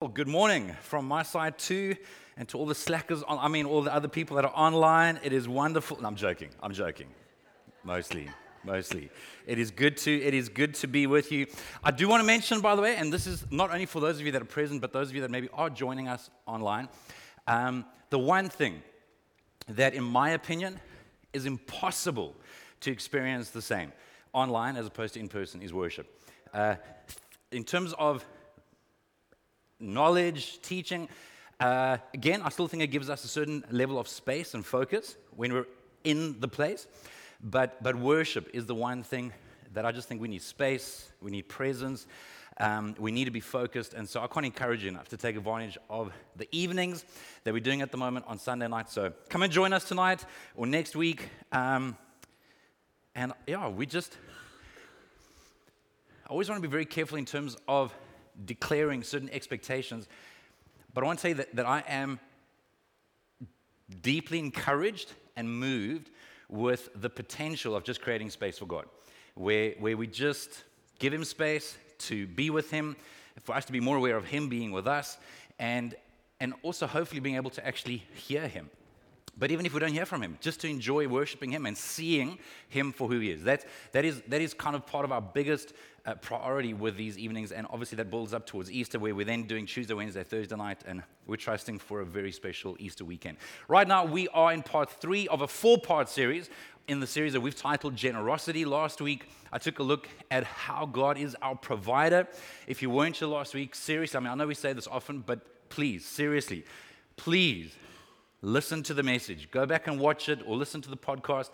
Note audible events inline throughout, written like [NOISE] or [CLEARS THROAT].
Well, good morning from my side too, and to all the slackers. On, I mean, all the other people that are online. It is wonderful. No, I'm joking. I'm joking. Mostly, mostly. It is good to. It is good to be with you. I do want to mention, by the way, and this is not only for those of you that are present, but those of you that maybe are joining us online. Um, the one thing that, in my opinion, is impossible to experience the same online as opposed to in person is worship. Uh, in terms of knowledge, teaching. Uh, again, I still think it gives us a certain level of space and focus when we're in the place. But, but worship is the one thing that I just think we need space, we need presence, um, we need to be focused. And so I can't encourage you enough to take advantage of the evenings that we're doing at the moment on Sunday night. So come and join us tonight or next week. Um, and yeah, we just, I always want to be very careful in terms of declaring certain expectations. But I want to say that, that I am deeply encouraged and moved with the potential of just creating space for God, where, where we just give Him space to be with Him, for us to be more aware of Him being with us, and, and also hopefully being able to actually hear Him. But even if we don't hear from him, just to enjoy worshiping him and seeing him for who he is. That's, that, is, that is kind of part of our biggest uh, priority with these evenings. And obviously, that builds up towards Easter, where we're then doing Tuesday, Wednesday, Thursday night. And we're trusting for a very special Easter weekend. Right now, we are in part three of a four part series in the series that we've titled Generosity. Last week, I took a look at how God is our provider. If you weren't here last week, seriously, I mean, I know we say this often, but please, seriously, please listen to the message. Go back and watch it or listen to the podcast.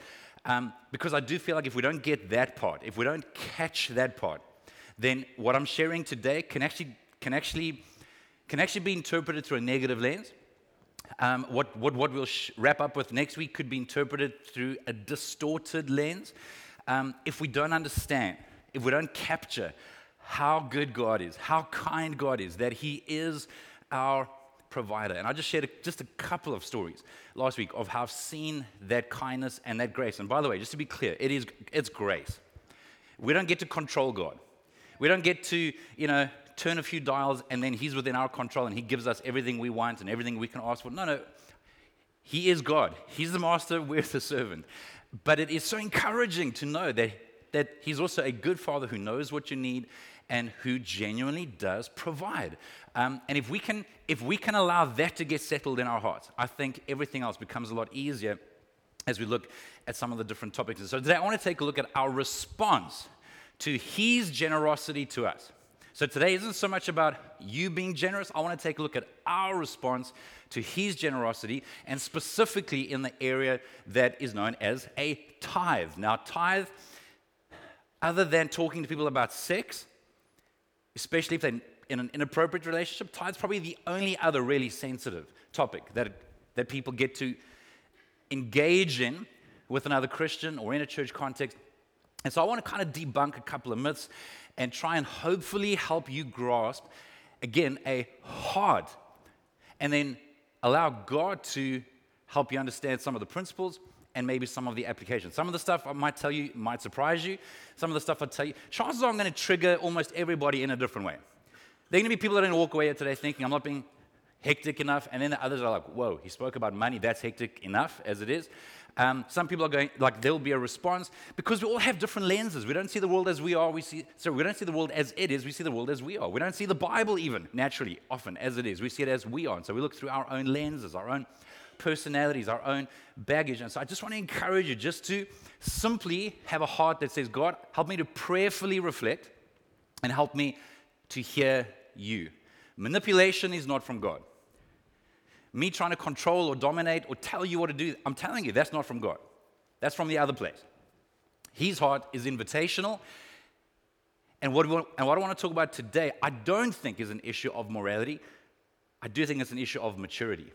Um, because I do feel like if we don't get that part, if we don't catch that part, then what I'm sharing today can actually, can actually, can actually be interpreted through a negative lens. Um, what, what, what we'll sh- wrap up with next week could be interpreted through a distorted lens. Um, if we don't understand, if we don't capture how good God is, how kind God is, that He is our provider. And I just shared a, just a couple of stories last week of how I've seen that kindness and that grace. And by the way, just to be clear, it is it's grace. We don't get to control God. We don't get to, you know, turn a few dials and then He's within our control and He gives us everything we want and everything we can ask for. No, no. He is God. He's the master, [LAUGHS] we're the servant. But it is so encouraging to know that, that He's also a good Father who knows what you need and who genuinely does provide. Um, and if we, can, if we can allow that to get settled in our hearts, I think everything else becomes a lot easier as we look at some of the different topics. And so today I want to take a look at our response to His generosity to us. So today isn't so much about you being generous. I want to take a look at our response to his generosity and specifically in the area that is known as a tithe. Now, tithe, other than talking to people about sex, especially if they're in an inappropriate relationship, tithe's probably the only other really sensitive topic that, that people get to engage in with another Christian or in a church context. And so I want to kind of debunk a couple of myths and try and hopefully help you grasp, again, a heart, and then allow God to help you understand some of the principles and maybe some of the applications. Some of the stuff I might tell you might surprise you. Some of the stuff I tell you, chances are I'm going to trigger almost everybody in a different way. There are going to be people that are going to walk away today thinking I'm not being hectic enough, and then the others are like, whoa, he spoke about money, that's hectic enough as it is. Um, some people are going, like, there'll be a response because we all have different lenses. We don't see the world as we are. We see, sorry, we don't see the world as it is. We see the world as we are. We don't see the Bible even naturally, often as it is. We see it as we are. And so we look through our own lenses, our own personalities, our own baggage. And so I just want to encourage you just to simply have a heart that says, God, help me to prayerfully reflect and help me to hear you. Manipulation is not from God. Me trying to control or dominate or tell you what to do, I'm telling you, that's not from God. That's from the other place. His heart is invitational. And what, want, and what I want to talk about today, I don't think is an issue of morality. I do think it's an issue of maturity.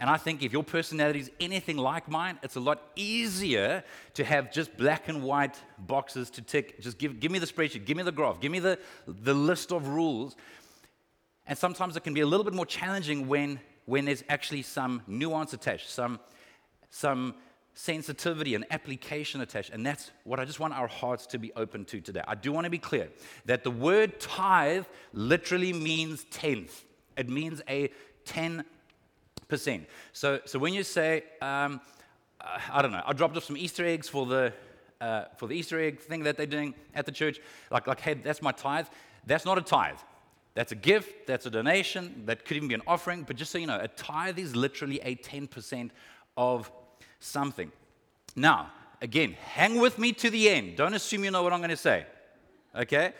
And I think if your personality is anything like mine, it's a lot easier to have just black and white boxes to tick. Just give, give me the spreadsheet, give me the graph, give me the, the list of rules. And sometimes it can be a little bit more challenging when, when there's actually some nuance attached, some, some sensitivity and application attached. And that's what I just want our hearts to be open to today. I do want to be clear that the word tithe literally means tenth. It means a 10%. So, so when you say, um, uh, I don't know, I dropped off some Easter eggs for the, uh, for the Easter egg thing that they're doing at the church, like, like, hey, that's my tithe. That's not a tithe. That's a gift, that's a donation, that could even be an offering. But just so you know, a tithe is literally a 10% of something. Now, again, hang with me to the end. Don't assume you know what I'm going to say. Okay?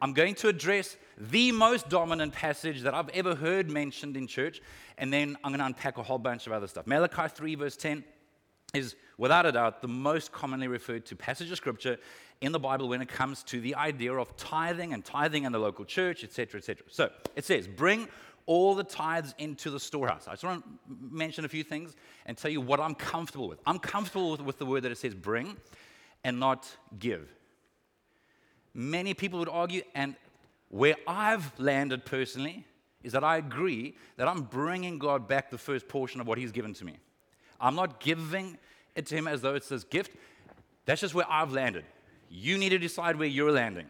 I'm going to address the most dominant passage that I've ever heard mentioned in church, and then I'm going to unpack a whole bunch of other stuff. Malachi 3, verse 10 is without a doubt the most commonly referred to passage of scripture in the Bible when it comes to the idea of tithing and tithing in the local church, etc., etc. So it says, Bring all the tithes into the storehouse. I just want to mention a few things and tell you what I'm comfortable with. I'm comfortable with, with the word that it says bring and not give. Many people would argue, and where I've landed personally is that I agree that I'm bringing God back the first portion of what He's given to me. I'm not giving it to Him as though it's this gift. That's just where I've landed. You need to decide where you're landing.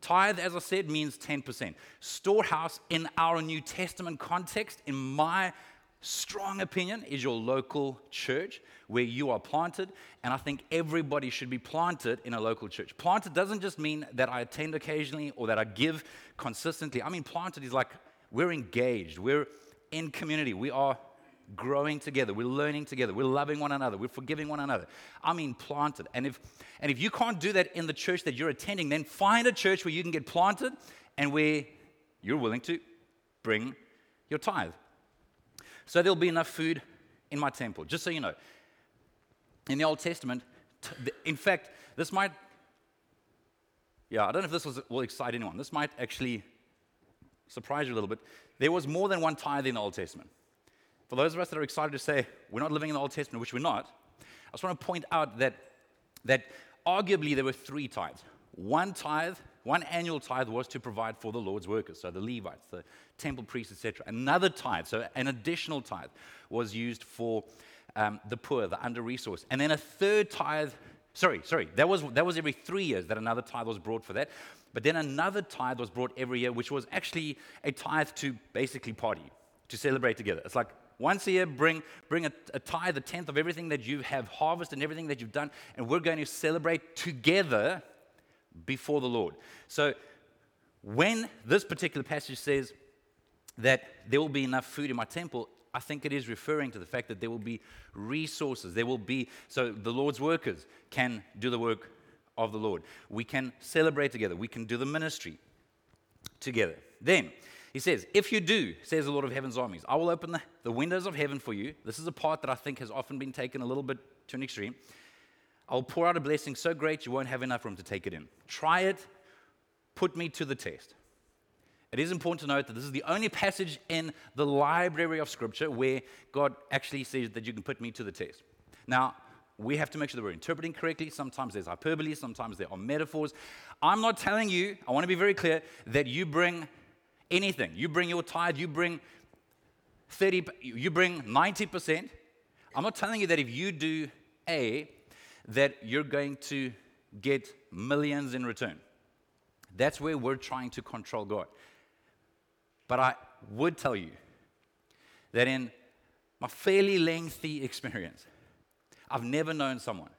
Tithe, as I said, means 10%. Storehouse, in our New Testament context, in my strong opinion, is your local church where you are planted. And I think everybody should be planted in a local church. Planted doesn't just mean that I attend occasionally or that I give consistently. I mean, planted is like we're engaged, we're in community, we are growing together, we're learning together, we're loving one another, we're forgiving one another. I mean, planted. And if, and if you can't do that in the church that you're attending, then find a church where you can get planted and where you're willing to bring your tithe. So there'll be enough food in my temple, just so you know. In the Old Testament, in fact, this might, yeah, I don't know if this was, will excite anyone. This might actually surprise you a little bit. There was more than one tithe in the Old Testament. For those of us that are excited to say we're not living in the Old Testament, which we're not, I just want to point out that, that arguably there were three tithes. One tithe, one annual tithe was to provide for the Lord's workers, so the Levites, the temple priests, etc. Another tithe, so an additional tithe, was used for um, the poor, the under resourced. And then a third tithe, sorry, sorry, that was, that was every three years that another tithe was brought for that. But then another tithe was brought every year, which was actually a tithe to basically party, to celebrate together. It's like once a year, bring, bring a, a tithe, a tenth of everything that you have harvested and everything that you've done, and we're going to celebrate together before the Lord. So, when this particular passage says that there will be enough food in my temple, I think it is referring to the fact that there will be resources. There will be, so the Lord's workers can do the work of the Lord. We can celebrate together. We can do the ministry together. Then, he says, If you do, says the Lord of heaven's armies, I will open the, the windows of heaven for you. This is a part that I think has often been taken a little bit to an extreme. I will pour out a blessing so great you won't have enough room to take it in. Try it, put me to the test. It is important to note that this is the only passage in the library of Scripture where God actually says that you can put me to the test. Now, we have to make sure that we're interpreting correctly. Sometimes there's hyperbole, sometimes there are metaphors. I'm not telling you, I want to be very clear, that you bring anything. You bring your tithe, you bring 30, you bring 90%. I'm not telling you that if you do A, that you're going to get millions in return. That's where we're trying to control God. But I would tell you that in my fairly lengthy experience, I've never known someone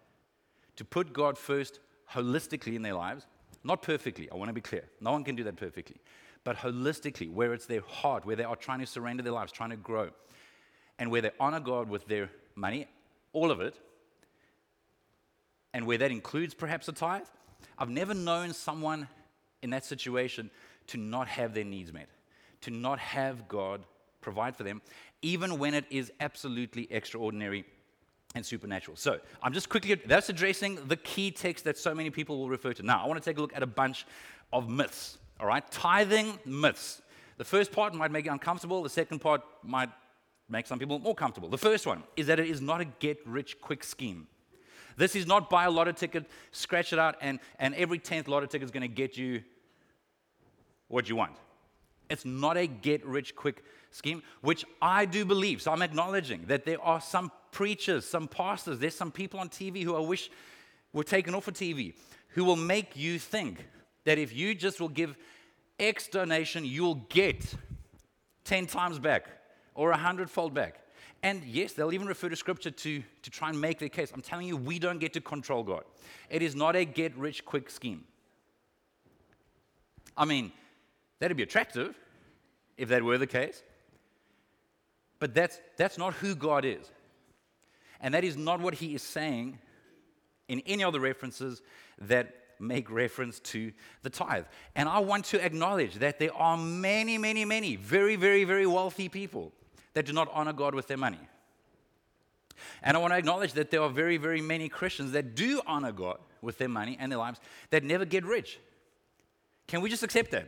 to put God first holistically in their lives, not perfectly, I want to be clear. No one can do that perfectly but holistically, where it's their heart, where they are trying to surrender their lives, trying to grow, and where they honor God with their money, all of it, and where that includes perhaps a tithe. I've never known someone in that situation to not have their needs met, to not have God provide for them, even when it is absolutely extraordinary and supernatural. So I'm just quickly, that's addressing the key text that so many people will refer to. Now, I want to take a look at a bunch of myths all right? Tithing myths. The first part might make you uncomfortable, the second part might make some people more comfortable. The first one is that it is not a get rich quick scheme. This is not buy a lotto ticket, scratch it out, and, and every 10th lotto ticket is going to get you what you want. It's not a get rich quick scheme, which I do believe. So I'm acknowledging that there are some preachers, some pastors, there's some people on TV who I wish were taken off of TV who will make you think that if you just will give X donation, you'll get 10 times back or a fold back. And yes, they'll even refer to scripture to, to try and make their case. I'm telling you, we don't get to control God. It is not a get rich quick scheme. I mean, that'd be attractive if that were the case. But that's, that's not who God is. And that is not what he is saying in any other references that make reference to the tithe. And I want to acknowledge that there are many, many, many very, very, very wealthy people that do not honor God with their money. And I want to acknowledge that there are very, very many Christians that do honor God with their money and their lives that never get rich. Can we just accept that?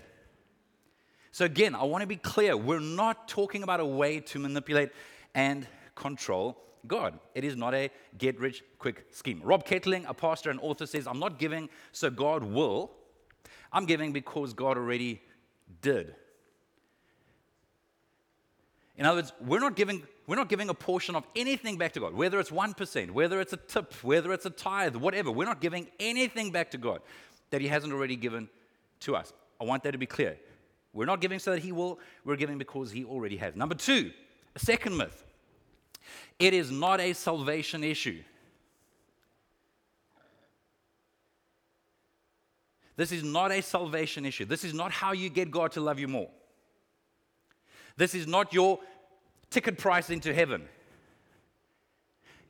So, again, I want to be clear we're not talking about a way to manipulate and control God. It is not a get rich quick scheme. Rob Ketterling, a pastor and author, says, I'm not giving so God will, I'm giving because God already did. In other words, we're not giving we're not giving a portion of anything back to God, whether it's 1%, whether it's a tip, whether it's a tithe, whatever. We're not giving anything back to God that He hasn't already given to us. I want that to be clear. We're not giving so that He will, we're giving because He already has. Number two, a second myth it is not a salvation issue. This is not a salvation issue. This is not how you get God to love you more. This is not your ticket price into heaven.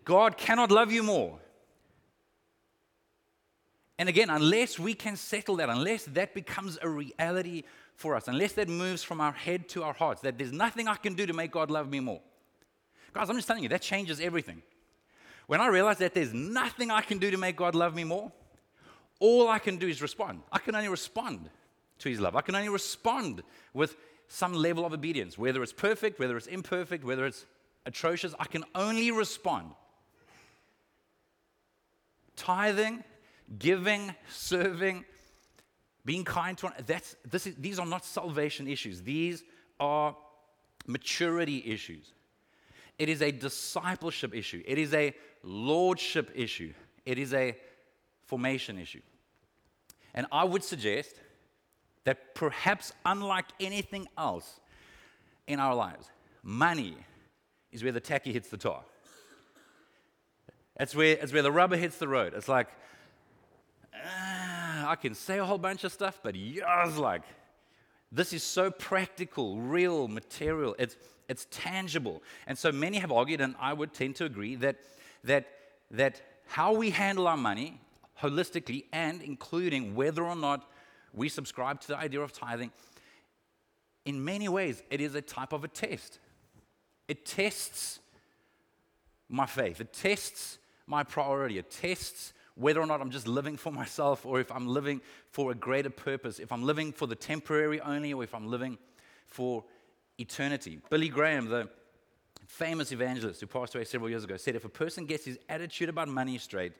God cannot love you more. And again, unless we can settle that, unless that becomes a reality for us, unless that moves from our head to our hearts, that there's nothing I can do to make God love me more. Guys, I'm just telling you, that changes everything. When I realize that there's nothing I can do to make God love me more, all I can do is respond. I can only respond to His love. I can only respond with some level of obedience, whether it's perfect, whether it's imperfect, whether it's atrocious, I can only respond. Tithing, giving, serving, being kind to one, that's, this is, these are not salvation issues. These are maturity issues. It is a discipleship issue. It is a lordship issue. It is a formation issue. And I would suggest that perhaps unlike anything else in our lives, money is where the tacky hits the tar. It's where, it's where the rubber hits the road. It's like, uh, I can say a whole bunch of stuff, but yours, like, this is so practical, real, material. It's, it's tangible. And so many have argued, and I would tend to agree, that, that, that how we handle our money holistically and including whether or not we subscribe to the idea of tithing. In many ways, it is a type of a test. It tests my faith, it tests my priority, it tests whether or not I'm just living for myself or if I'm living for a greater purpose, if I'm living for the temporary only or if I'm living for eternity. Billy Graham, the famous evangelist who passed away several years ago, said if a person gets his attitude about money straight,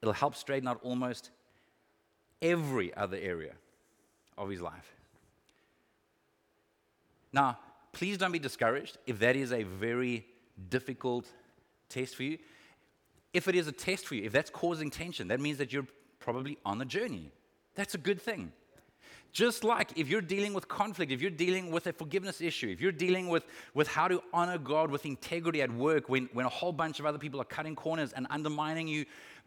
it'll help straighten out almost every other area of his life. Now, please don't be discouraged if that is a very difficult test for you. If it is a test for you, if that's causing tension, that means that you're probably on a journey. That's a good thing. Just like if you're dealing with conflict, if you're dealing with a forgiveness issue, if you're dealing with, with how to honor God with integrity at work when, when a whole bunch of other people are cutting corners and undermining you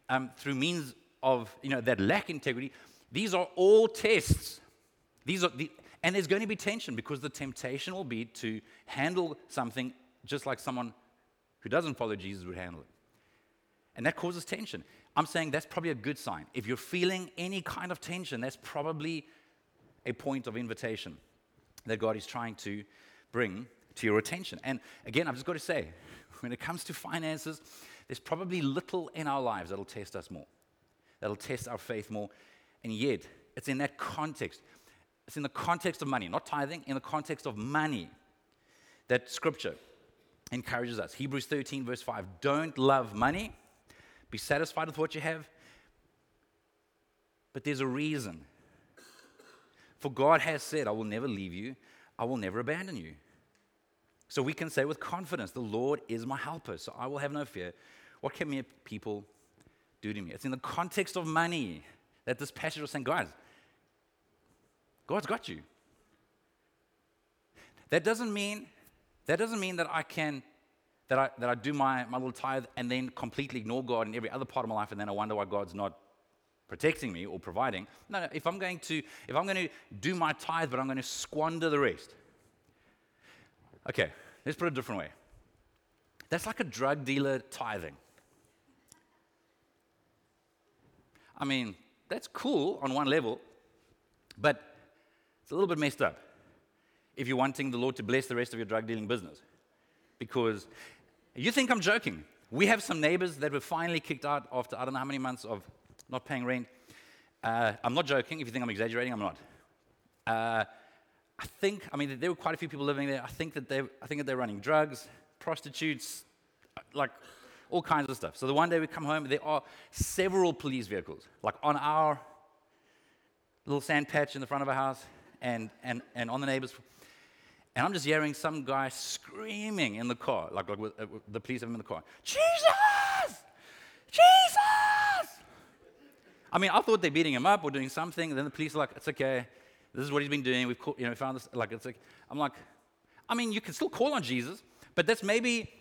um, through means of you know, that lack integrity, these are all tests. These are the, and there's going to be tension because the temptation will be to handle something just like someone who doesn't follow Jesus would handle it. And that causes tension. I'm saying that's probably a good sign. If you're feeling any kind of tension, that's probably a point of invitation that God is trying to bring to your attention. And again, I've just got to say, [LAUGHS] when it comes to finances, there's probably little in our lives that'll test us more that'll test our faith more. And yet, it's in that context. It's in the context of money, not tithing, in the context of money that scripture encourages us. Hebrews 13, verse 5 Don't love money, be satisfied with what you have. But there's a reason. For God has said, I will never leave you, I will never abandon you. So we can say with confidence, The Lord is my helper, so I will have no fear. What can mere people do to me. It's in the context of money that this passage was saying, guys, God's got you. That doesn't mean that doesn't mean that I can that I, that I do my, my little tithe and then completely ignore God in every other part of my life and then I wonder why God's not protecting me or providing. No, no, if I'm going to if I'm going to do my tithe but I'm going to squander the rest. Okay, let's put it a different way. That's like a drug dealer tithing. I mean, that's cool on one level, but it's a little bit messed up if you're wanting the Lord to bless the rest of your drug dealing business. Because you think I'm joking. We have some neighbors that were finally kicked out after I don't know how many months of not paying rent. Uh, I'm not joking. If you think I'm exaggerating, I'm not. Uh, I think, I mean, there were quite a few people living there. I think that they, I think that they're running drugs, prostitutes, like all kinds of stuff. So the one day we come home, there are several police vehicles, like on our little sand patch in the front of our house and, and, and on the neighbors. And I'm just hearing some guy screaming in the car, like, like with, uh, with the police have him in the car, Jesus! Jesus! I mean, I thought they're beating him up or doing something. Then the police are like, it's okay. This is what he's been doing. We've caught, you know, found this. Like, it's like, I'm like, I mean, you can still call on Jesus, but that's maybe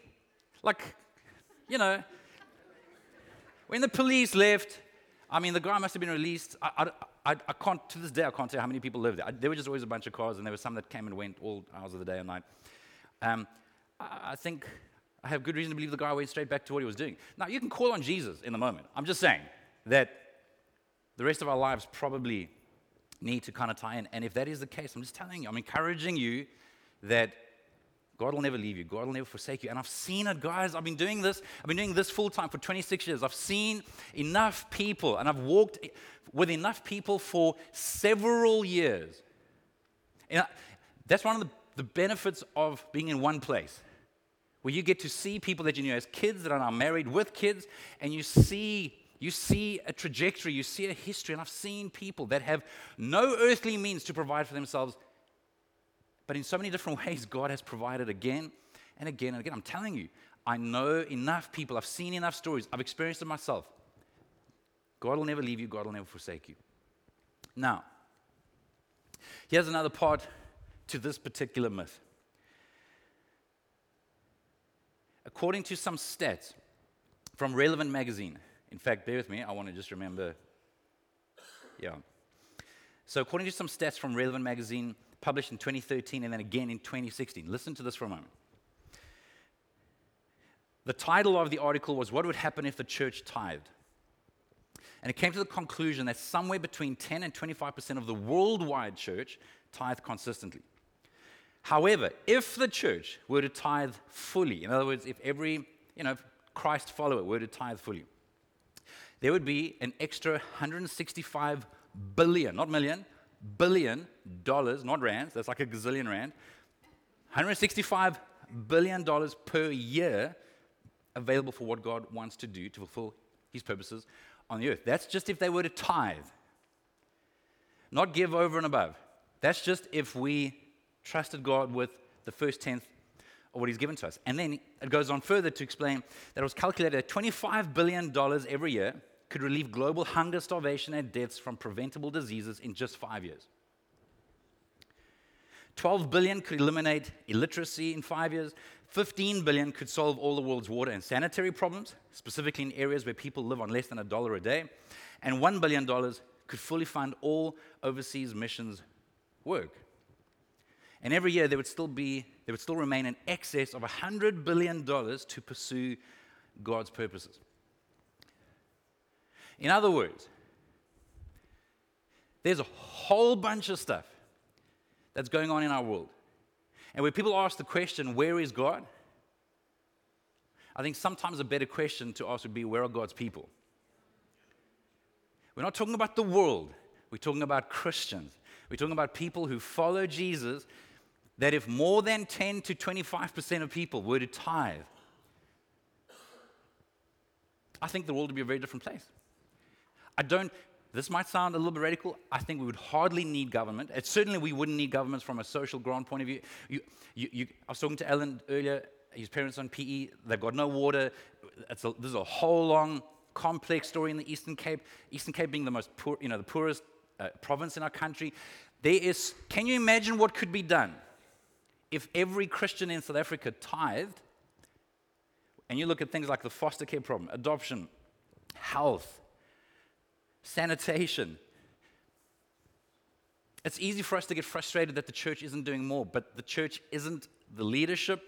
like, you know, when the police left, I mean, the guy must have been released. I, I, I, can't, to this day, I can't tell how many people lived there. I, there were just always a bunch of cars, and there were some that came and went all hours of the day and night. Um, I, I think I have good reason to believe the guy went straight back to what he was doing. Now, you can call on Jesus in the moment. I'm just saying that the rest of our lives probably need to kind of tie in. And if that is the case, I'm just telling you, I'm encouraging you that God will never leave you. God will never forsake you. And I've seen it, guys. I've been doing this. I've been doing this full time for 26 years. I've seen enough people, and I've walked with enough people for several years. And that's one of the, the benefits of being in one place, where you get to see people that you knew as kids that are now married with kids, and you see you see a trajectory, you see a history, and I've seen people that have no earthly means to provide for themselves but in so many different [LAUGHS] ways, God has provided again and again and again. I'm telling you, I know enough people, I've seen enough stories, I've experienced it myself. God will never leave you, God will never forsake you. Now, here's another part to this particular myth. According to some stats from Relevant Magazine, in fact, bear with me, I want to just remember. Yeah. So, according to some stats from Relevant Magazine, published in 2013 and then again in 2016. Listen to this for a moment. The title of the article was What Would Happen If the Church Tithed? And it came to the conclusion that somewhere between 10 and 25% of the worldwide church tithe consistently. However, if the church were to tithe fully, in other words, if every you know, Christ follower were to tithe fully, there would be an extra 165 billion, not million, billion dollars, not rands, that's like a gazillion rand, 165 billion dollars per year available for what God wants to do to fulfill his purposes on the earth. That's just if they were to tithe, not give over and above. That's just if we trusted God with the first tenth of what he's given to us. And then it goes on further to explain that it was calculated at $25 billion every year could relieve global hunger, starvation, and deaths from preventable diseases in just five years. 12 billion could eliminate illiteracy in five years. 15 billion could solve all the world's water and sanitary problems, specifically in areas where people live on less than a dollar a day. And $1 billion could fully fund all overseas missions work. And every year there would still be, there would still remain an excess of $100 billion to pursue God's purposes. In other words, there's a whole bunch of stuff that's going on in our world. And when people ask the question, where is God? I think sometimes a better question to ask would be, where are God's people? We're not talking about the world, we're talking about Christians. We're talking about people who follow Jesus. That if more than 10 to 25% of people were to tithe, I think the world would be a very different place. I don't, this might sound a little bit radical. I think we would hardly need government. It, certainly, we wouldn't need governments from a social grant point of view. You, you, you, I was talking to Alan earlier, his parents on PE, they've got no water. A, this is a whole long, complex story in the Eastern Cape. Eastern Cape being the most poor, you know, the poorest uh, province in our country. There is, can you imagine what could be done if every Christian in South Africa tithed, and you look at things like the foster care problem, adoption, health, sanitation, it's easy for us to get frustrated that the church isn't doing more, but the church isn't the leadership.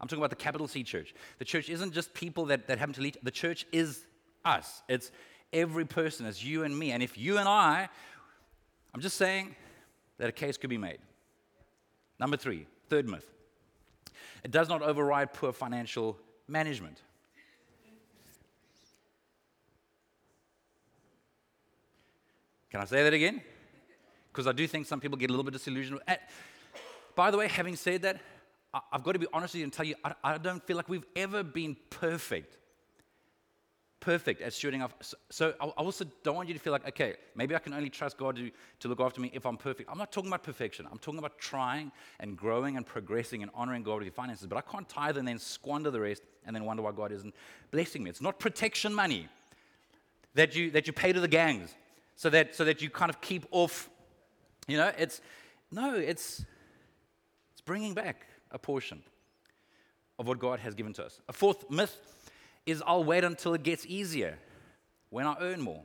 I'm talking about the capital C church. The church isn't just people that, that happen to lead, the church is us. It's every person, it's you and me. And if you and I, I'm just saying that a case could be made. Number three, third myth it does not override poor financial management. Can I say that again? because I do think some people get a little bit disillusioned. Eh, by the way, having said that, I've got to be honest with you and tell you, I, don't feel like we've ever been perfect. Perfect at shooting off. So, so, I also don't want you to feel like, okay, maybe I can only trust God to, to look after me if I'm perfect. I'm not talking about perfection. I'm talking about trying and growing and progressing and honoring God with your finances. But I can't tithe and then squander the rest and then wonder why God isn't blessing me. It's not protection money that you, that you pay to the gangs so that, so that you kind of keep off you know, it's no, it's it's bringing back a portion of what God has given to us. A fourth myth is I'll wait until it gets easier when I earn more.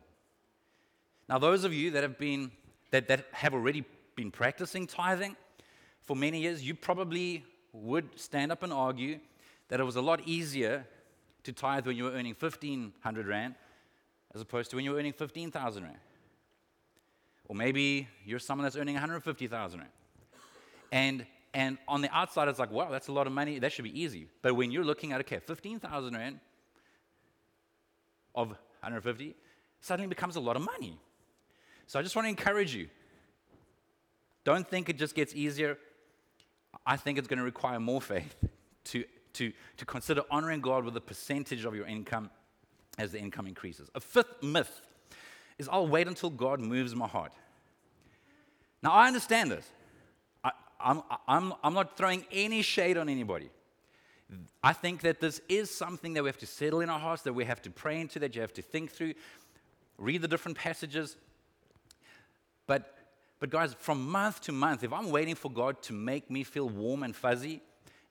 Now, those of you that have been that, that have already been practicing tithing for many years, you probably would stand up and argue that it was a lot easier to tithe when you were earning 1500 rand as opposed to when you were earning 15,000 rand. Or maybe you're someone that's earning 150,000 rand. And and on the outside, it's like, wow, that's a lot of money. That should be easy. But when you're looking at, okay, 15,000 rand of 150 suddenly becomes a lot of money. So I just want to encourage you. Don't think it just gets easier. I think it's going to require more faith to, to, to consider honoring God with a percentage of your income as the income increases. A fifth myth is I'll wait until God moves my heart. Now, I understand this. I, am I'm, I'm, I'm not throwing any shade on anybody. I think that this is something that we have to settle in our hearts, that we have to pray into, that you have to think through, read the different passages. But, but guys, from month to month, if I'm waiting for God to make me feel warm and fuzzy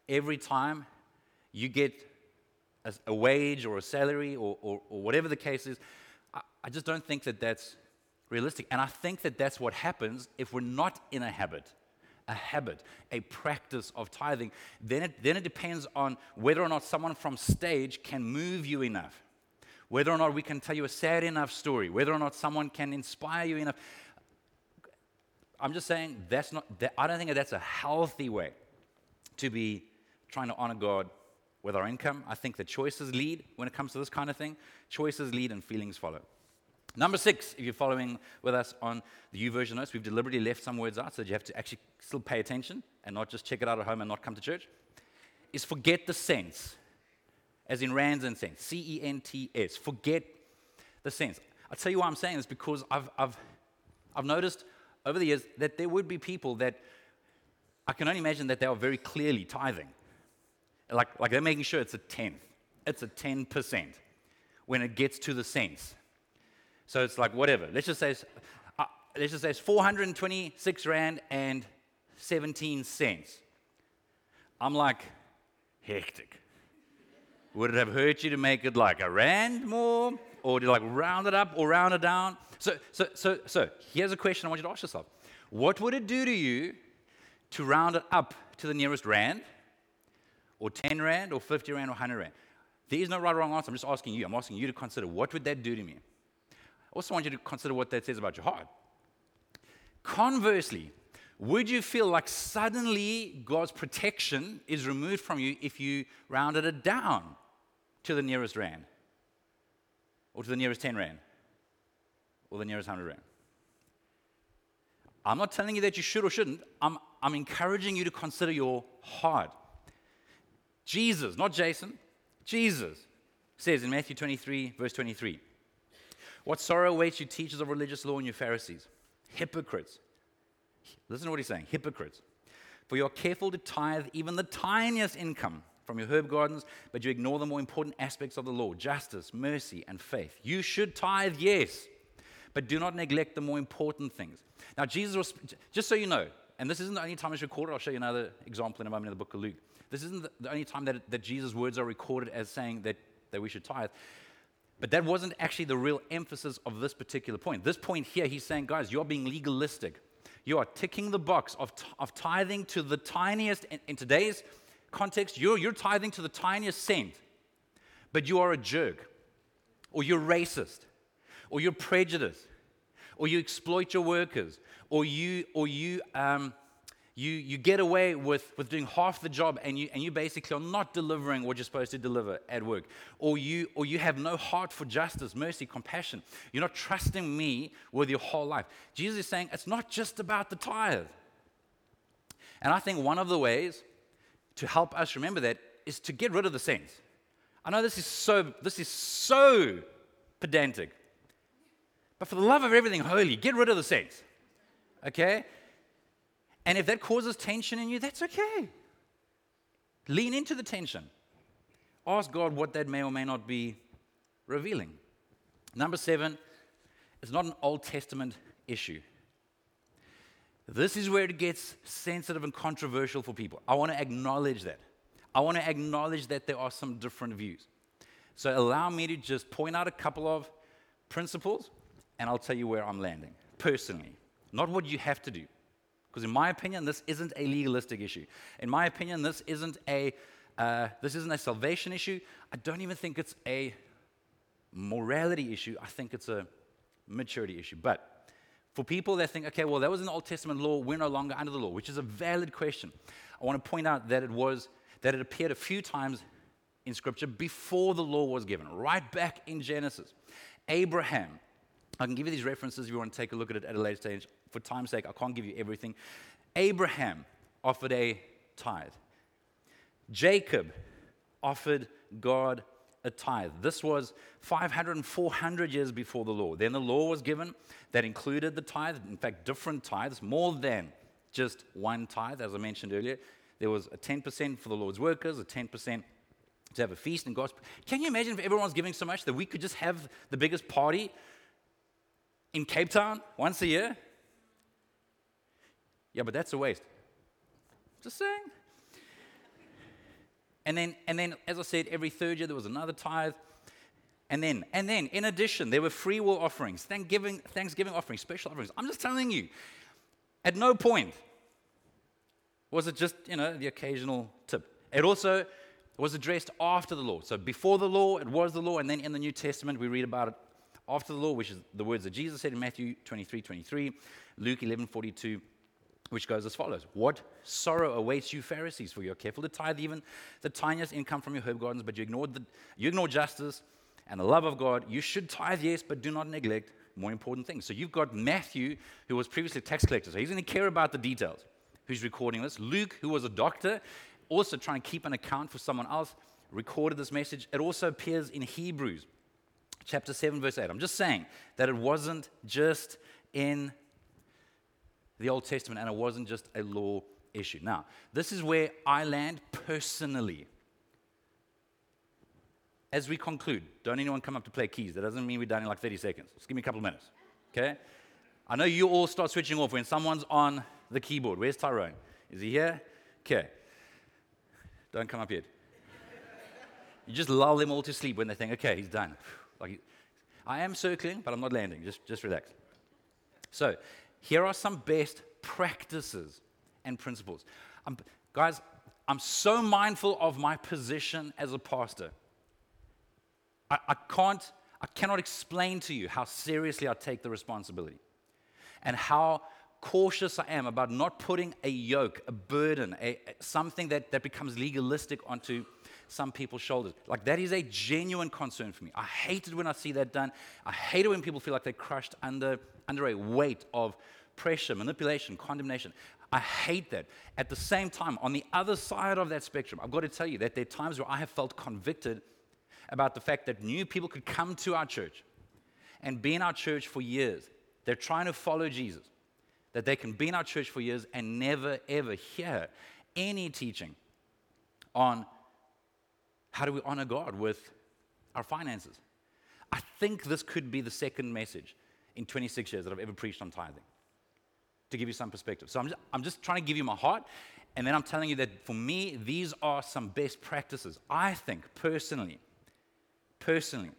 every time you get a, a wage or a salary or, or, or whatever the case is, I just don't think that that's realistic. And I think that that's what happens if we're not in a habit, a habit, a practice of tithing. Then it, then it depends on whether or not someone from stage can move you enough, whether or not we can tell you a sad enough story, whether or not someone can inspire you enough. I'm just saying that's not, that, I don't think that that's a healthy way to be trying to honor God with our income. I think the choices lead when it comes to this kind of thing. Choices lead and feelings follow. Number six, if you're following with us on the YouVersion notes, we've deliberately left some words out so that you have to actually still pay attention and not just check it out at home and not come to church, is forget the cents, as in rands and cents, C E N T S. Forget the cents. I'll tell you why I'm saying this because I've, I've, I've noticed over the years that there would be people that I can only imagine that they are very clearly tithing. Like, like they're making sure it's a tenth, it's a 10% when it gets to the cents. So it's like whatever. Let's just say it's, uh, let's just say it's 426 rand and 17 cents. I'm like, hectic. Would it have hurt you to make it like a rand more, or to like round it up or round it down? So, so, so, so here's a question I want you to ask yourself: What would it do to you to round it up to the nearest rand, or 10 rand, or 50 rand, or 100 rand? There is no right or wrong answer. I'm just asking you. I'm asking you to consider what would that do to me? I also want you to consider what that says about your heart. Conversely, would you feel like suddenly God's protection is removed from you if you rounded it down to the nearest rand? Or to the nearest 10 rand? Or the nearest 100 rand? I'm not telling you that you should or shouldn't. I'm, I'm encouraging you to consider your heart. Jesus, not Jason, Jesus says in Matthew 23, verse 23 what sorrow awaits you, teachers of religious law, and you Pharisees? Hypocrites. Listen to what he's saying hypocrites. For you are careful to tithe even the tiniest income from your herb gardens, but you ignore the more important aspects of the law justice, mercy, and faith. You should tithe, yes, but do not neglect the more important things. Now, Jesus was, just so you know, and this isn't the only time it's recorded. I'll show you another example in a moment in the book of Luke. This isn't the only time that, that Jesus' words are recorded as saying that, that we should tithe. But that wasn't actually the real emphasis of this particular point. This point here, he's saying, guys, you're being legalistic. You are ticking the box of, of tithing to the tiniest, in, in today's context, you're, you're tithing to the tiniest cent, but you are a jerk, or you're racist, or you're prejudiced, or you exploit your workers, or you, or you, um, you, you get away with, with doing half the job and you, and you basically are not delivering what you're supposed to deliver at work. Or you, or you have no heart for justice, mercy, compassion. You're not trusting me with your whole life. Jesus is saying it's not just about the tithe. And I think one of the ways to help us remember that is to get rid of the cents. I know this is so, this is so pedantic. But for the love of everything holy, get rid of the cents. Okay? And if that causes tension in you, that's okay. Lean into the tension. Ask God what that may or may not be revealing. Number seven, it's not an Old Testament issue. This is where it gets sensitive and controversial for people. I want to acknowledge that. I want to acknowledge that there are some different views. So allow me to just point out a couple of principles and I'll tell you where I'm landing personally. Not what you have to do. Because in my opinion, this isn't a legalistic issue. In my opinion, this isn't a uh, this isn't a salvation issue. I don't even think it's a morality issue. I think it's a maturity issue. But for people that think, okay, well, that was an Old Testament law, we're no longer under the law, which is a valid question. I want to point out that it was that it appeared a few times in Scripture before the law was given, right back in Genesis. Abraham, I can give you these references if you want to take a look at it at a later stage for time's sake, I can't give you everything. Abraham offered a tithe. Jacob offered God a tithe. This was 500 and 400 years before the law. Then the law was given that included the tithe, in fact, different tithes, more than just one tithe, as I mentioned earlier. There was a 10% for the Lord's workers, a 10% to have a feast and gospel. Can you imagine if everyone was giving so much that we could just have the biggest party in Cape Town once a year? Yeah, but that's a waste. Just saying. And then, and then, as I said, every third year there was another tithe. And then, and then, in addition, there were free will offerings, Thanksgiving, Thanksgiving offerings, special offerings. I'm just telling you, at no point was it just, you know, the occasional tip. It also was addressed after the law. So before the law, it was the law, and then in the New Testament, we read about it after the law, which is the words that Jesus said in Matthew 23, 23, Luke 11, 42, which goes as follows What sorrow awaits you, Pharisees, for you're careful to tithe even the tiniest income from your herb gardens, but you ignored the, you ignore justice and the love of God. You should tithe, yes, but do not neglect more important things. So you've got Matthew, who was previously a tax collector, so he's going to care about the details. Who's recording this? Luke, who was a doctor, also trying to keep an account for someone else, recorded this message. It also appears in Hebrews chapter 7, verse 8. I'm just saying that it wasn't just in the Old Testament, and it wasn't just a law issue. Now, this is where I land personally. As we conclude, don't anyone come up to play keys. That doesn't mean we're done in like 30 seconds. Just give me a couple of minutes. Okay? I know you all start switching off when someone's on the keyboard. Where's Tyrone? Is he here? Okay. Don't come up yet. You just lull them all to sleep when they think, okay, he's done. Like, I am circling, but I'm not landing. Just, just relax. So, here are some best practices and principles. Guys, I'm so mindful of my position as a pastor. I, I can't, I cannot explain to you how seriously I take the responsibility and how cautious I am about not putting a yoke, a burden, a, something that, that becomes legalistic onto some people's shoulders. Like that is a genuine concern for me. I hate it when I see that done. I hate it when people feel like they're crushed under, under a weight of pressure, manipulation, condemnation. I hate that. At the same time, on the other side of that spectrum, I've got to tell you that there are times where I have felt convicted about the fact that new people could come to our church and be in our church for years. They're trying to follow Jesus. That they can be in our church for years and never, ever hear any teaching on how do we honor God with our finances. I think this could be the second message in 26 years that I've ever preached on tithing. to give you some perspective. So I'm just, I'm just trying to give you my heart, and then I'm telling you that for me, these are some best practices. I think personally, personally,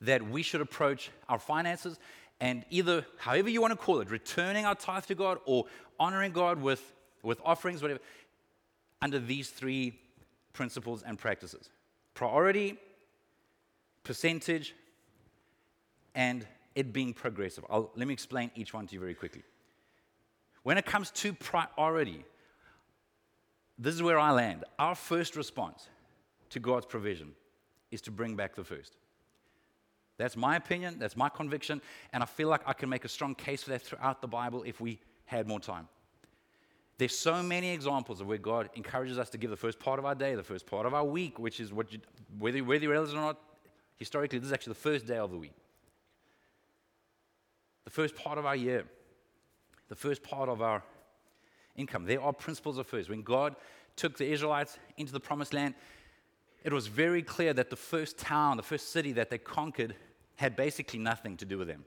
that we should approach our finances and either, however you want to call it, returning our tithe to God or honoring God with, with offerings, whatever, under these three principles and practices priority, percentage, and it being progressive. I'll, let me explain each one to you very quickly. When it comes to priority, this is where I land. Our first response to God's provision is to bring back the first. That's my opinion, that's my conviction, and I feel like I can make a strong case for that throughout the Bible if we had more time. There's so many examples of where God encourages us to give the first part of our day, the first part of our week, which is what you, whether, whether you realize it or not, historically, this is actually the first day of the week. The first part of our year, the first part of our income. There are principles of first. When God took the Israelites into the promised land, it was very clear that the first town, the first city that they conquered, had basically nothing to do with them.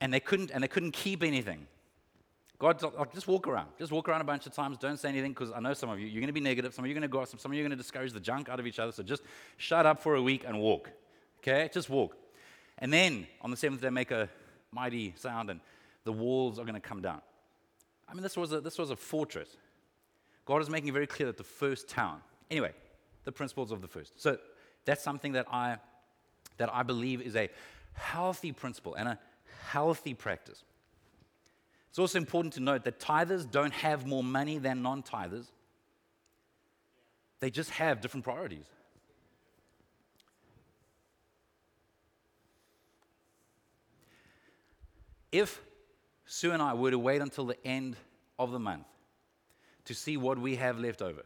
And they couldn't, and they couldn't keep anything. God, oh, oh, just walk around. Just walk around a bunch of times. Don't say anything because I know some of you, you're going to be negative. Some of you are going to gossip. Some of you are going to discourage the junk out of each other. So just shut up for a week and walk. Okay? Just walk. And then on the seventh day, make a mighty sound and the walls are going to come down. I mean, this was a, this was a fortress. God is making very clear that the first town. Anyway, the principles of the first. So that's something that I, that I believe is a healthy principle and a healthy practice. It's also important to note that tithers don't have more money than non tithers, they just have different priorities. If Sue and I were to wait until the end of the month to see what we have left over,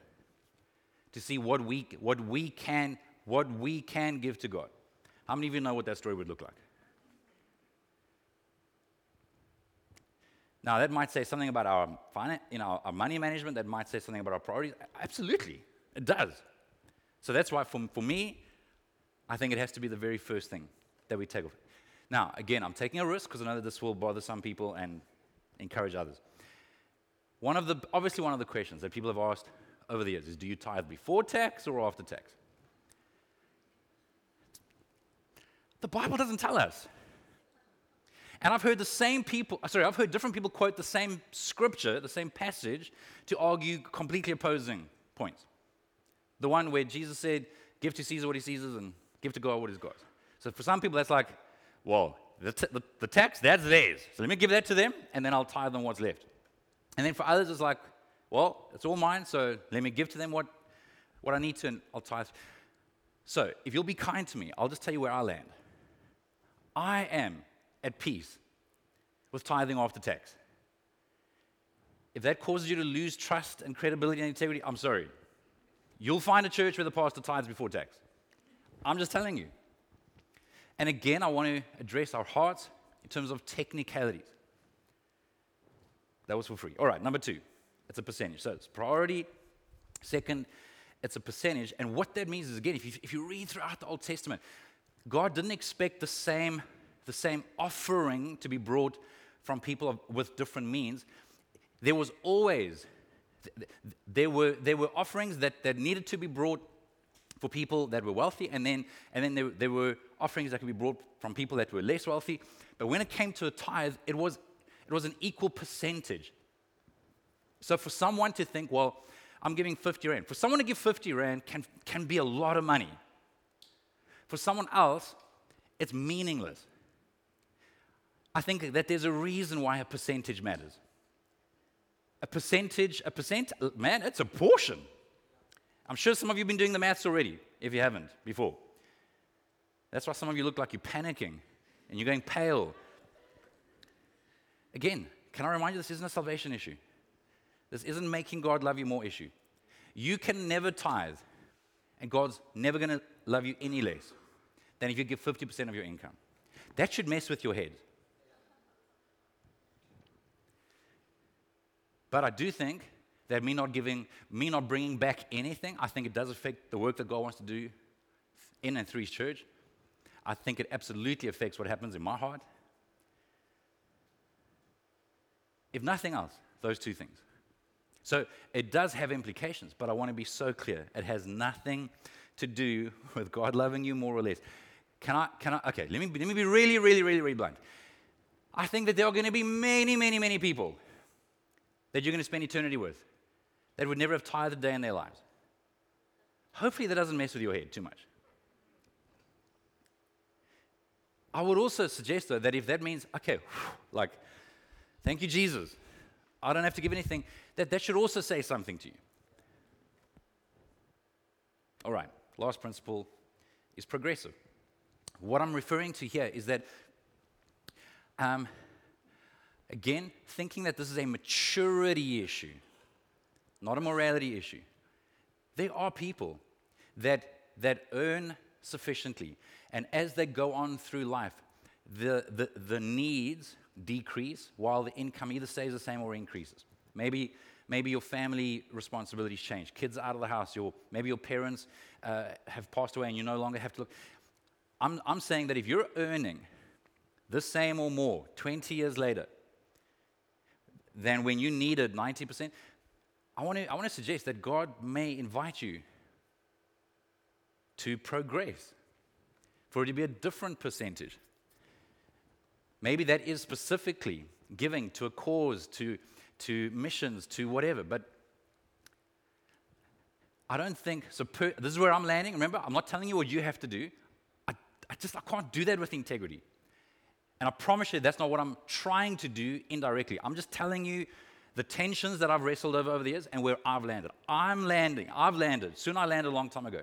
to see what we, what we, can, what we can give to God, how many of you know what that story would look like? Now, that might say something about our, finance, you know, our money management, that might say something about our priorities. Absolutely, it does. So that's why, for, for me, I think it has to be the very first thing that we take off. Now, again, I'm taking a risk because I know that this will bother some people and encourage others. One of the, obviously, one of the questions that people have asked over the years is do you tithe before tax or after tax? The Bible doesn't tell us. And I've heard the same people, sorry, I've heard different people quote the same scripture, the same passage, to argue completely opposing points. The one where Jesus said, Give to Caesar what he Caesar's and give to God what is God's. So for some people, that's like, well, the, t- the, the tax, that's theirs. So let me give that to them, and then I'll tithe them what's left. And then for others, it's like, well, it's all mine, so let me give to them what, what I need to, and I'll tithe. So if you'll be kind to me, I'll just tell you where I land. I am at peace with tithing after tax. If that causes you to lose trust and credibility and integrity, I'm sorry. You'll find a church where the pastor tithes before tax. I'm just telling you. And again, I want to address our hearts in terms of technicalities. That was for free. All right, number two, it's a percentage. So it's priority. Second, it's a percentage. And what that means is, again, if you, if you read throughout the Old Testament, God didn't expect the same the same offering to be brought from people of, with different means, there was always, there were, there were offerings that, that needed to be brought for people that were wealthy, and then, and then there, there were offerings that could be brought from people that were less wealthy. But when it came to a tithe, it was, it was an equal percentage. So for someone to think, well, I'm giving 50 Rand, for someone to give 50 Rand can, can be a lot of money. For someone else, it's meaningless. I think that there's a reason why a percentage matters. A percentage, a percent, man, it's a portion. I'm sure some of you have been doing the maths already, if you haven't before. That's why some of you look like you're panicking and you're going pale. Again, can I remind you this isn't a salvation issue? This isn't making God love you more issue. You can never tithe, and God's never going to love you any less than if you give 50% of your income. That should mess with your head. But I do think that me not giving, me not bringing back anything, I think it does affect the work that God wants to do in and through His church. I think it absolutely affects what happens in my heart. if nothing else, those two things. So it does have implications, but I want to be so clear. It has nothing to do with God loving you more or less. Can I, can I, okay, let me, let me be really, really, really, really blunt. I think that there are going to be many, many, many people that you're going to spend eternity with that would never have tithed a day in their lives. Hopefully, that doesn't mess with your head too much. I would also suggest, though, that if that means, okay, like, thank you, Jesus, I don't have to give anything, that that should also say something to you. All right, last principle is progressive. What I'm referring to here is that, um, again, thinking that this is a maturity issue, not a morality issue. There are people that, that earn sufficiently, and as they go on through life, the, the, the needs decrease while the income either stays the same or increases. Maybe, maybe your family responsibilities change. Kids out of the house. Your, maybe your parents uh, have passed away and you no longer have to look. I'm, I'm saying that if you're earning the same or more 20 years later than when you needed 90%, I want to I want to suggest that God may invite you to progress, for it to be a different percentage. Maybe that is specifically giving to a cause, to, to missions, to whatever. But I don't think so. Per, this is where I'm landing. Remember, I'm not telling you what you have to do. I, I just I can't do that with integrity. And I promise you, that's not what I'm trying to do indirectly. I'm just telling you the tensions that I've wrestled over over the years and where I've landed. I'm landing. I've landed. Soon I landed a long time ago.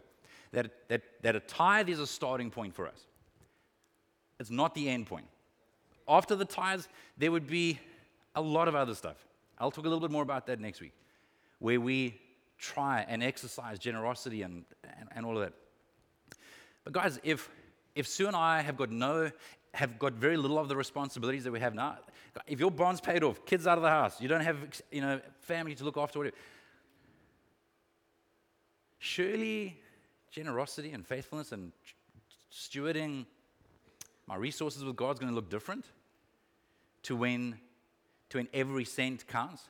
That, that, that a tithe is a starting point for us. It's not the end point. After the tithes, there would be a lot of other stuff. I'll talk a little bit more about that next week, where we try and exercise generosity and, and, and all of that. But guys, if if Sue and I have got no have got very little of the responsibilities that we have now, if your bond's paid off, kids out of the house, you don't have you know family to look after, whatever, surely generosity and faithfulness and stewarding my resources with God is going to look different to when, to when every cent counts.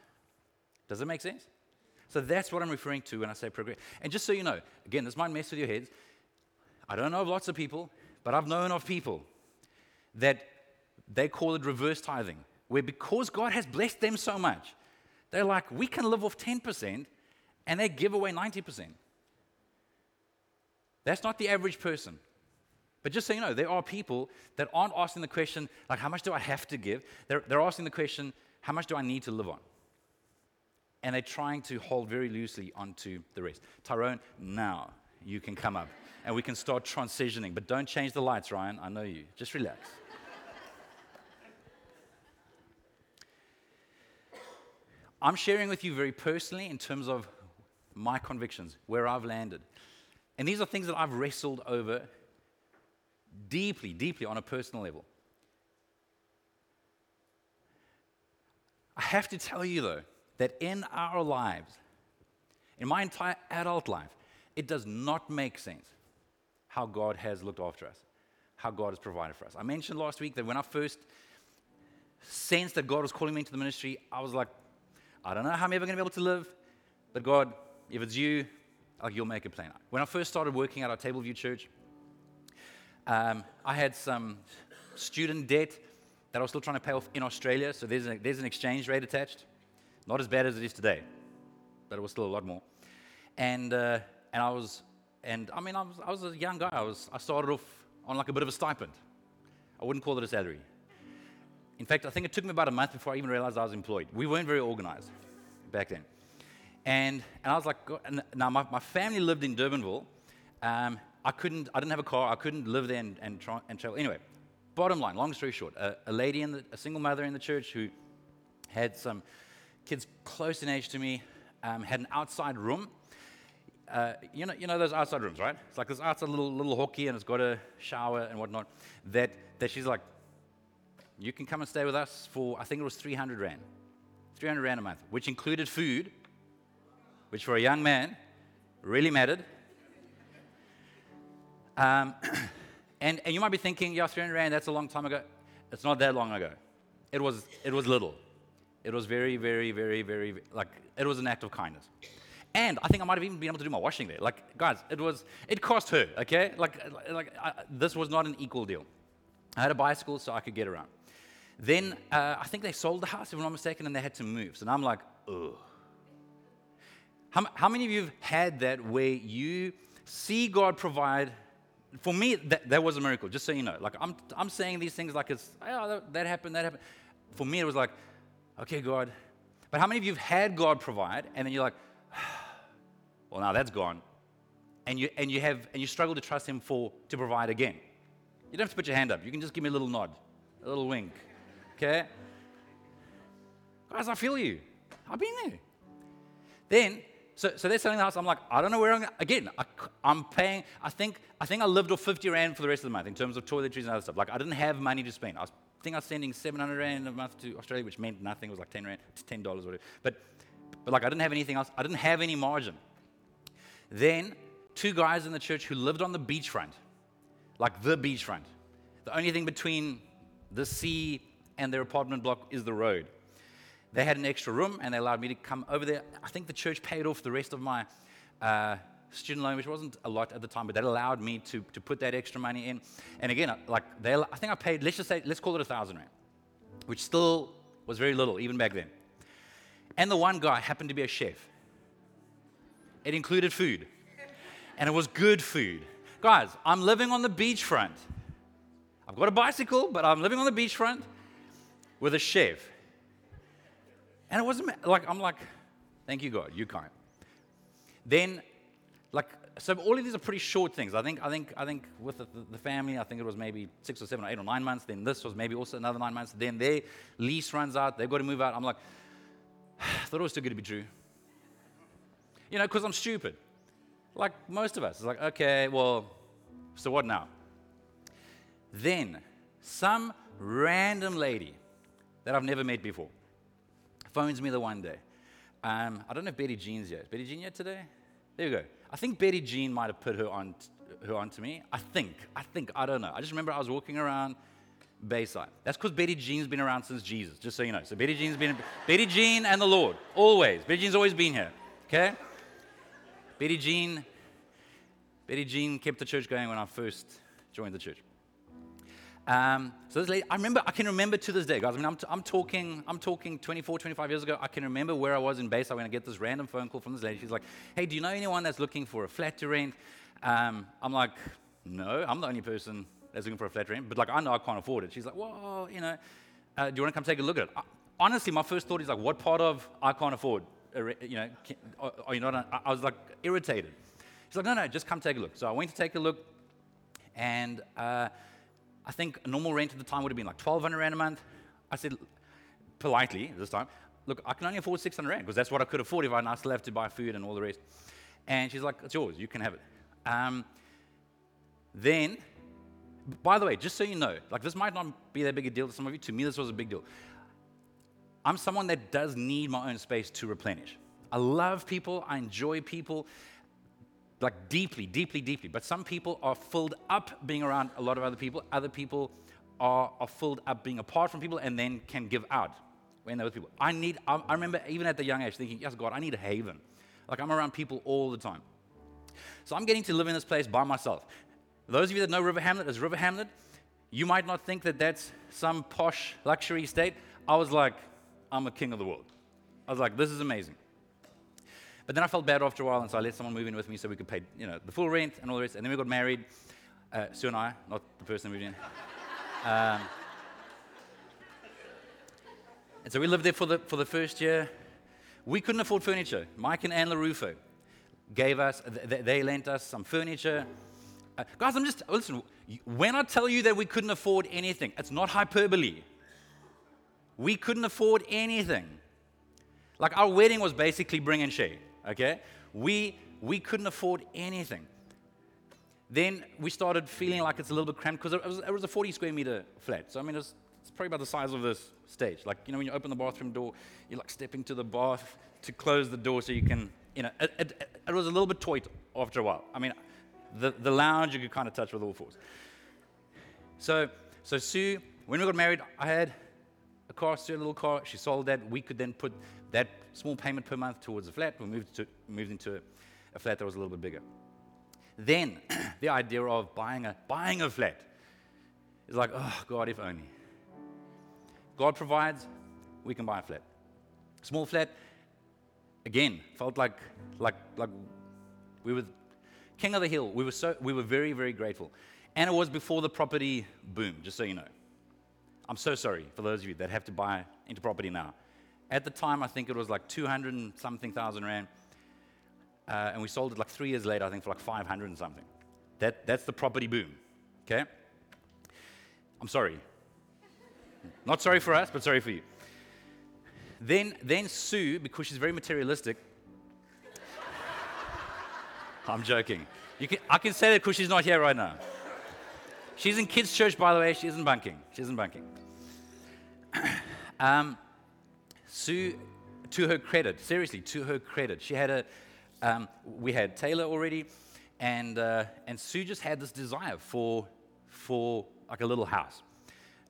Does it make sense? So that's what I'm referring to when I say progress. And just so you know, again, this might mess with your heads. I don't know of lots of people, but I've known of people that they call it reverse tithing, where because God has blessed them so much, they're like, we can live off 10% and they give away 90%. That's not the average person. But just so you know, there are people that aren't asking the question, like, how much do I have to give? They're, they're asking the question, how much do I need to live on? And they're trying to hold very loosely onto the rest. Tyrone, now you can come up and we can start transitioning. But don't change the lights, Ryan. I know you. Just relax. I'm sharing with you very personally in terms of my convictions, where I've landed. And these are things that I've wrestled over deeply, deeply on a personal level. I have to tell you, though, that in our lives, in my entire adult life, it does not make sense how God has looked after us, how God has provided for us. I mentioned last week that when I first sensed that God was calling me into the ministry, I was like, I don't know how I'm ever going to be able to live, but God, if it's you, like you'll make a plan. When I first started working at our Tableview Church, um, I had some student debt that I was still trying to pay off in Australia, so there's, a, there's an exchange rate attached. Not as bad as it is today, but it was still a lot more. And, uh, and I was, and I mean, I was, I was a young guy. I, was, I started off on like a bit of a stipend. I wouldn't call it a salary. In fact, I think it took me about a month before I even realized I was employed. We weren't very organized back then. And, and I was like, now my, my family lived in Durbanville. Um, I couldn't, I didn't have a car. I couldn't live there and, and, try, and travel. Anyway, bottom line, long story short, a, a lady, in the, a single mother in the church who had some kids close in age to me, um, had an outside room. Uh, you, know, you know those outside rooms, right? It's like this outside little, little hokkie and it's got a shower and whatnot. That, that she's like, you can come and stay with us for, I think it was 300 Rand. 300 Rand a month, which included food which for a young man really mattered. Um, [CLEARS THROAT] and, and you might be thinking, yeah, 300 Rand, that's a long time ago. It's not that long ago. It was, it was little. It was very, very, very, very, like, it was an act of kindness. And I think I might have even been able to do my washing there. Like, guys, it was, it cost her, okay? Like, like I, this was not an equal deal. I had a bicycle so I could get around. Then uh, I think they sold the house, if I'm not mistaken, and they had to move. So I'm like, ugh. How, how many of you have had that where you see God provide? For me, that, that was a miracle, just so you know. Like, I'm, I'm saying these things like it's, oh, that, that happened, that happened. For me, it was like, okay, God. But how many of you have had God provide, and then you're like, [SIGHS] well, now that's gone. And you, and you have, and you struggle to trust Him for, to provide again. You don't have to put your hand up. You can just give me a little nod, a little wink. Okay? Guys, I feel you. I've been there. Then, so, so they're selling the house. I'm like, I don't know where I'm going. again. I, am paying. I think I think I lived off 50 rand for the rest of the month in terms of toiletries and other stuff. Like I didn't have money to spend. I, was, think I was sending 700 rand a month to Australia, which meant nothing. It was like 10 rand, 10 dollars, or whatever. But but like I didn't have anything else. I didn't have any margin. Then two guys in the church who lived on the beachfront, like the beachfront. The only thing between the sea and their apartment block is the road. They had an extra room and they allowed me to come over there. I think the church paid off the rest of my uh, student loan, which wasn't a lot at the time, but that allowed me to, to put that extra money in. And again, like they, I think I paid, let's just say, let's call it a thousand rand, which still was very little even back then. And the one guy happened to be a chef. It included food, and it was good food. Guys, I'm living on the beachfront. I've got a bicycle, but I'm living on the beachfront with a chef. And it wasn't like, I'm like, thank you, God, you kind. Then, like, so all of these are pretty short things. I think, I think, I think with the, the, family, I think it was maybe six or seven or eight or nine months. Then this was maybe also another nine months. Then their lease runs out. They've got to move out. I'm like, [SIGHS] I thought it was too good to be true. You know, because I'm stupid. Like most of us. It's like, okay, well, so what now? Then some random lady that I've never met before phones me the one day. Um, I don't know if Betty Jean's yet. Is Betty Jean yet today? There you go. I think Betty Jean might have put her on her onto me. I think. I think. I don't know. I just remember I was walking around Bayside. That's because Betty Jean's been around since Jesus, just so you know. So Betty Jean's been Betty Jean and the Lord. Always. Betty Jean's always been here. Okay? Betty Jean Betty Jean kept the church going when I first joined the church. Um, so this lady, I remember, I can remember to this day, guys. I mean, I'm, t- I'm talking, I'm talking 24, 25 years ago. I can remember where I was in Bayside when I get this random phone call from this lady. She's like, "Hey, do you know anyone that's looking for a flat to rent?" Um, I'm like, "No, I'm the only person that's looking for a flat to rent." But like, I know I can't afford it. She's like, "Well, you know, uh, do you want to come take a look at it?" I, honestly, my first thought is like, "What part of I can't afford?" You know, can, are, are, you not? I was like irritated. She's like, "No, no, just come take a look." So I went to take a look, and. Uh, I think a normal rent at the time would have been like 1200 Rand a month. I said, politely this time, look, I can only afford 600 Rand because that's what I could afford if I still have to buy food and all the rest. And she's like, it's yours, you can have it. Um, then, by the way, just so you know, like this might not be that big a deal to some of you. To me, this was a big deal. I'm someone that does need my own space to replenish. I love people, I enjoy people, like deeply, deeply, deeply. But some people are filled up being around a lot of other people. Other people are, are filled up being apart from people and then can give out when they're with people. I need, I, I remember even at the young age thinking, yes, God, I need a haven. Like I'm around people all the time. So I'm getting to live in this place by myself. Those of you that know River Hamlet as River Hamlet, you might not think that that's some posh luxury estate. I was like, I'm a king of the world. I was like, this is amazing. But then I felt bad after a while, and so I let someone move in with me so we could pay, you know, the full rent and all the rest. And then we got married, uh, Sue and I, not the person moved in. Um, and so we lived there for the, for the first year. We couldn't afford furniture. Mike and Anne LaRufo gave us, they, they lent us some furniture. Uh, guys, I'm just, listen, when I tell you that we couldn't afford anything, it's not hyperbole. We couldn't afford anything. Like our wedding was basically bring and share okay? We, we couldn't afford anything. Then we started feeling like it's a little bit cramped because it, it, was a 40 square meter flat. So, I mean, it's, it's probably about the size of this stage. Like, you know, when you open the bathroom door, you're like stepping to the bath to close the door so you can, you know, it, it, it was a little bit tight after a while. I mean, the, the lounge you could kind of touch with all fours. So, so Sue, when we got married, I had a car, a little car. She sold that. We could then put that small payment per month towards a flat. We moved, to, moved into a, a flat that was a little bit bigger. Then [CLEARS THROAT] the idea of buying a, buying a flat is like, oh, God, if only. God provides, we can buy a flat. Small flat, again, felt like, like, like we were king of the hill. We were, so, we were very, very grateful. And it was before the property boom, just so you know. I'm so sorry for those of you that have to buy into property now. At the time, I think it was like 200 and something thousand rand. Uh, and we sold it like three years later, I think, for like 500 and something. That, that's the property boom. Okay? I'm sorry. Not sorry for us, but sorry for you. Then, then Sue, because she's very materialistic, [LAUGHS] I'm joking. Can, I can say that because she's not here right now. She's in kids' church, by the way. She isn't bunking. She isn't bunking. [CLEARS THROAT] um, Sue, to her credit, seriously, to her credit, she had a. Um, we had Taylor already, and uh, and Sue just had this desire for for like a little house.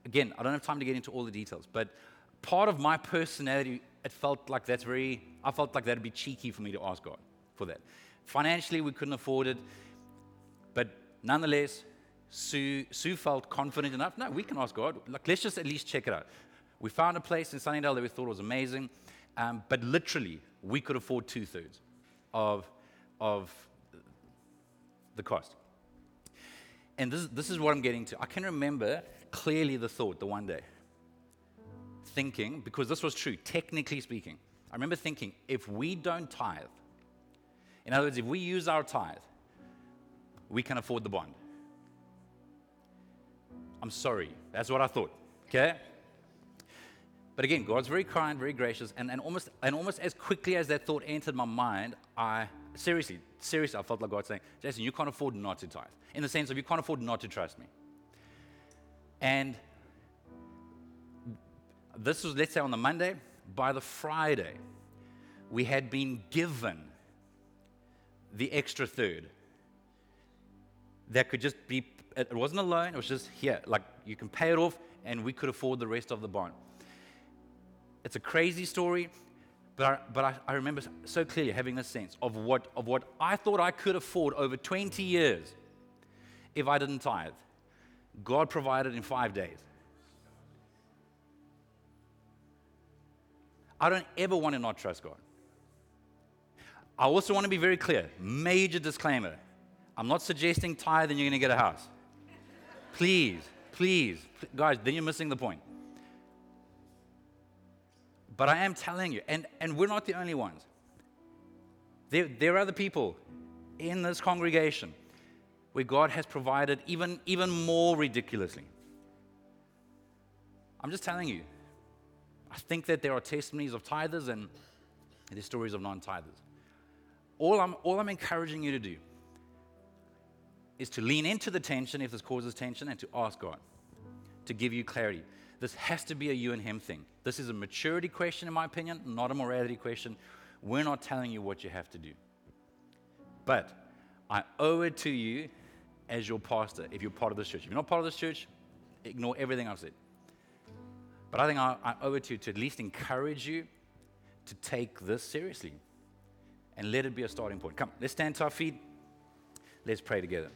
Again, I don't have time to get into all the details, but part of my personality, it felt like that's very. I felt like that'd be cheeky for me to ask God for that. Financially, we couldn't afford it, but nonetheless, Sue, Sue felt confident enough. No, we can ask God. Like, let's just at least check it out. We found a place in Sunningdale that we thought was amazing, um, but literally, we could afford two thirds of, of the cost. And this, this is what I'm getting to. I can remember clearly the thought the one day, thinking, because this was true, technically speaking. I remember thinking, if we don't tithe, in other words, if we use our tithe, we can afford the bond. I'm sorry. That's what I thought. Okay? But again, God's very kind, very gracious, and, and, almost, and almost as quickly as that thought entered my mind, I seriously, seriously, I felt like God saying, Jason, you can't afford not to tithe. In the sense of you can't afford not to trust me. And this was, let's say, on the Monday. By the Friday, we had been given the extra third that could just be, it wasn't a loan, it was just here. Like you can pay it off and we could afford the rest of the bond. It's a crazy story, but I, but I, I remember so clearly having this sense of what, of what I thought I could afford over 20 years if I didn't tithe. God provided in five days. I don't ever want to not trust God. I also want to be very clear major disclaimer. I'm not suggesting tithe and you're going to get a house. Please, please, guys, then you're missing the point. But I am telling you, and, and we're not the only ones. There, there are other people in this congregation where God has provided even, even more ridiculously. I'm just telling you. I think that there are testimonies of tithers and there's stories of non tithers. All I'm, all I'm encouraging you to do is to lean into the tension if this causes tension and to ask God to give you clarity. This has to be a you and him thing. This is a maturity question, in my opinion, not a morality question. We're not telling you what you have to do. But I owe it to you as your pastor if you're part of this church. If you're not part of this church, ignore everything I've said. But I think I, I owe it to you to at least encourage you to take this seriously and let it be a starting point. Come, let's stand to our feet. Let's pray together.